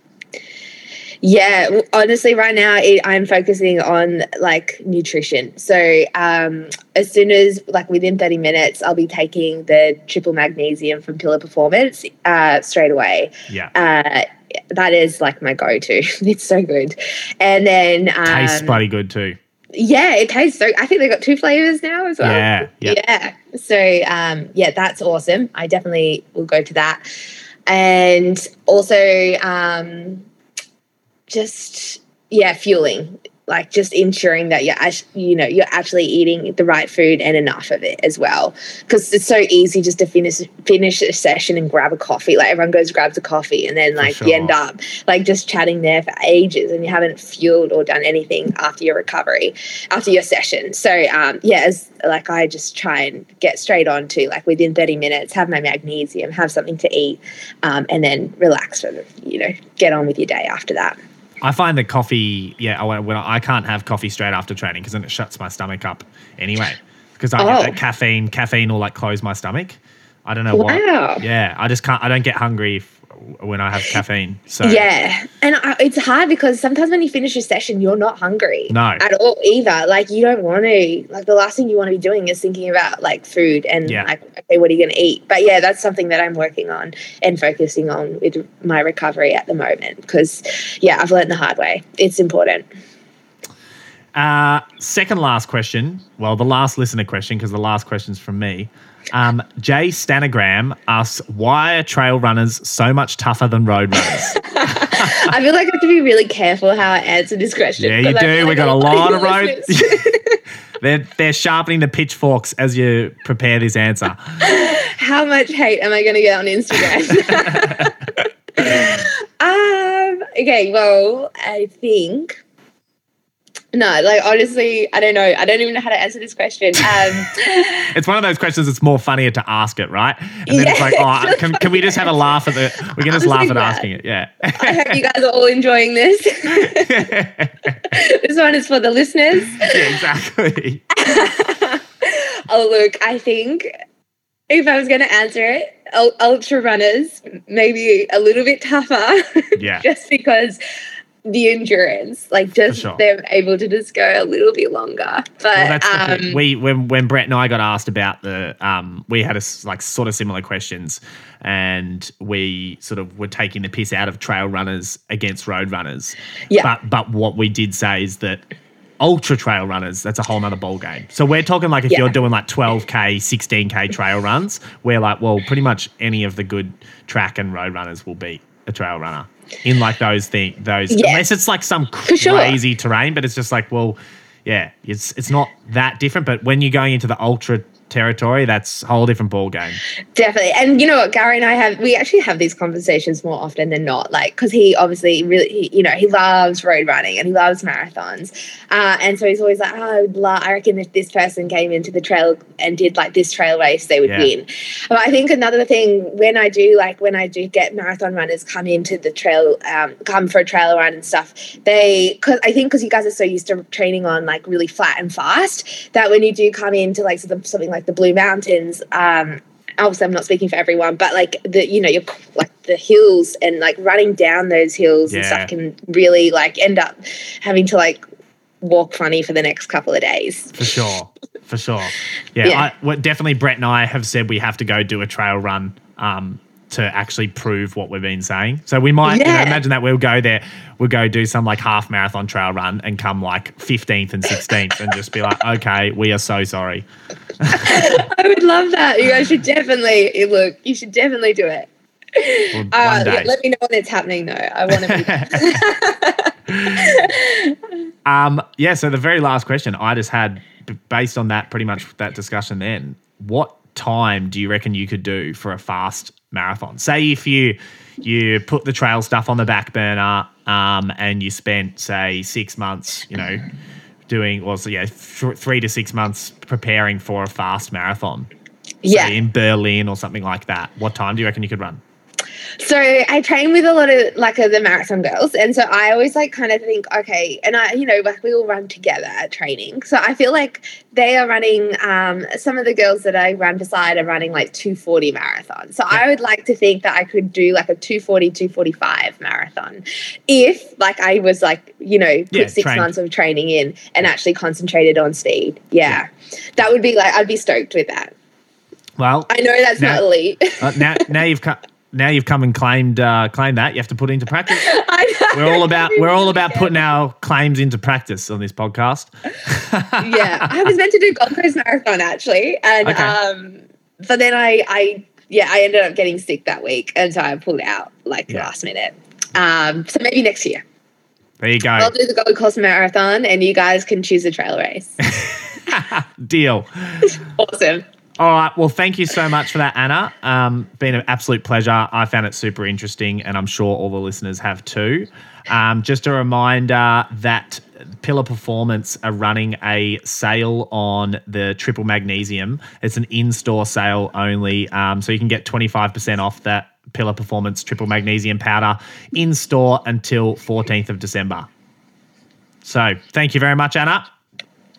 Yeah, honestly, right now it, I'm focusing on like nutrition. So um, as soon as like within 30 minutes, I'll be taking the triple magnesium from Pillar Performance uh, straight away. Yeah. Uh, that is like my go-to. it's so good. And then um, Tastes bloody good too. yeah, it tastes so. I think they got two flavors now as well. Yeah. Yeah. Yeah. So um, yeah, that's awesome. I definitely will go to that. And also um, just yeah, fueling. Like just ensuring that you're you know you're actually eating the right food and enough of it as well, because it's so easy just to finish finish a session and grab a coffee. Like everyone goes grabs a coffee and then like you end up like just chatting there for ages and you haven't fueled or done anything after your recovery after your session. So um, yeah, as like I just try and get straight on to like within 30 minutes, have my magnesium, have something to eat, um, and then relax for the, you know, get on with your day after that. I find the coffee, yeah, I, when I, I can't have coffee straight after training because then it shuts my stomach up anyway. Because I Oh. get that oh. caffeine, caffeine will like close my stomach. I don't know why. Yeah, I just can't. I don't get hungry when I have caffeine. So Yeah, and I, it's hard because sometimes when you finish a session, you're not hungry No. at all either. Like you don't want to. Like the last thing you want to be doing is thinking about like food and Yeah. like okay, what are you going to eat? But yeah, that's something that I'm working on and focusing on with my recovery at the moment because yeah, I've learned the hard way. It's important. Uh, second last question. Well, the last listener question because the last question's from me. Um, Jay Stanogram asks, "Why are trail runners so much tougher than road runners?" I feel like I have to be really careful how I answer this question. Yeah, you I do. We like got a lot of road. they're they're sharpening the pitchforks as you prepare this answer. How much hate am I going to get on Instagram? um. Okay. Well, I think. No, like honestly, I don't know. I don't even know how to answer this question. Um, It's one of those questions that's more funnier to ask it, right? And then it's Yeah, like, oh, it's can, can we just have a laugh at the? We can just I'm laugh at glad. asking it. Yeah. I hope you guys are all enjoying this. this one is for the listeners. yeah, exactly. Oh, look, I think if I was going to answer it, ultra runners maybe a little bit tougher. Yeah. just because the endurance, like just sure. they're able to just go a little bit longer. But Well, that's um, we when when Brett and I got asked about the um we had a like sort of similar questions and we sort of were taking the piss out of trail runners against road runners. Yeah. But but what we did say is that ultra trail runners that's a whole nother ball game. So we're talking like if Yeah. you're doing like 12k, 16k trail runs, we're like well pretty much any of the good track and road runners will beat a trail runner. In like those thing those Yeah. unless it's like some sure. crazy terrain, but it's just like, well, yeah, it's it's not that different. But when you're going into the ultra territory, that's a whole different ball game. Definitely. And you know what, Gary and I have, we actually have these conversations more often than not. Like, because he obviously really, he, you know, he loves road running and he loves marathons. Uh, and so he's always like, oh, I would love, I reckon if this person came into the trail and did like this trail race, they would Yeah. win. But I think another thing, when I do, like, when I do get marathon runners come into the trail, um, come for a trail run and stuff, they, because I think because you guys are so used to training on like really flat and fast, that when you do come into like something something like the Blue Mountains, um, obviously I'm not speaking for everyone, but like the you know you're like the hills and like running down those hills and Yeah. stuff can really like end up having to like walk funny for the next couple of days. For sure. For sure. Yeah. Yeah. I, well, definitely Brett and I have said we have to go do a trail run um, to actually prove what we've been saying. So we might, you know, imagine that we'll go there, we'll go do some like half marathon trail run and come like 15th and 16th and just be like, okay, we are so sorry. I would love that. You guys should definitely look. You should definitely do it. Or Uh, yeah, let me know when it's happening, though. I want to be. Um, yeah, so the very last question I just had, based on that, pretty much that discussion then, what time do you reckon you could do for a fast marathon? Say if you you put the trail stuff on the back burner um, and you spent, say, six months, you know, doing, well, so yeah, th- three to six months preparing for a fast marathon, yeah. in Berlin or something like that. What time do you reckon you could run? So I train with a lot of like uh, the marathon girls, and so I always like kind of think, okay, and I, you know, like we all run together at training. So I feel like they are running. Um, some of the girls that I run beside are running like 240 marathon. So I would like to think that I could do like a 240, 245 marathon, if like I was like, you know, put Yeah, six trained. months of training in and actually concentrated on speed. Yeah. that would be like I'd be stoked with that. Well, I know that's Now- not elite. uh, now now you've come now you've come and claimed uh, claimed that you have to put it into practice. We're all about we're all about putting our claims into practice on this podcast. yeah, I was meant to do Gold Coast Marathon actually, and Okay. um, but then I, I, yeah, I ended up getting sick that week, and so I pulled out like Yeah. last minute. Um, so maybe next year There you go. I'll do the Gold Coast Marathon, and you guys can choose a trail race. Deal. awesome. All right. Well, thank you so much for that, Anna. Um, been an absolute pleasure. I found it super interesting, and I'm sure all the listeners have too. Um, just a reminder that Pillar Performance are running a sale on the triple magnesium. It's an in-store sale only, um, so you can get 25% off that Pillar Performance triple magnesium powder in store until 14th of December. So, thank you very much, Anna.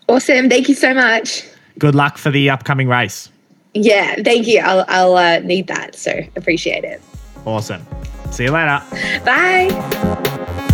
Awesome. Thank you so much. Good luck for the upcoming race. Yeah, thank you. I'll, I'll uh, need that. So appreciate it. Awesome. See you later. Bye.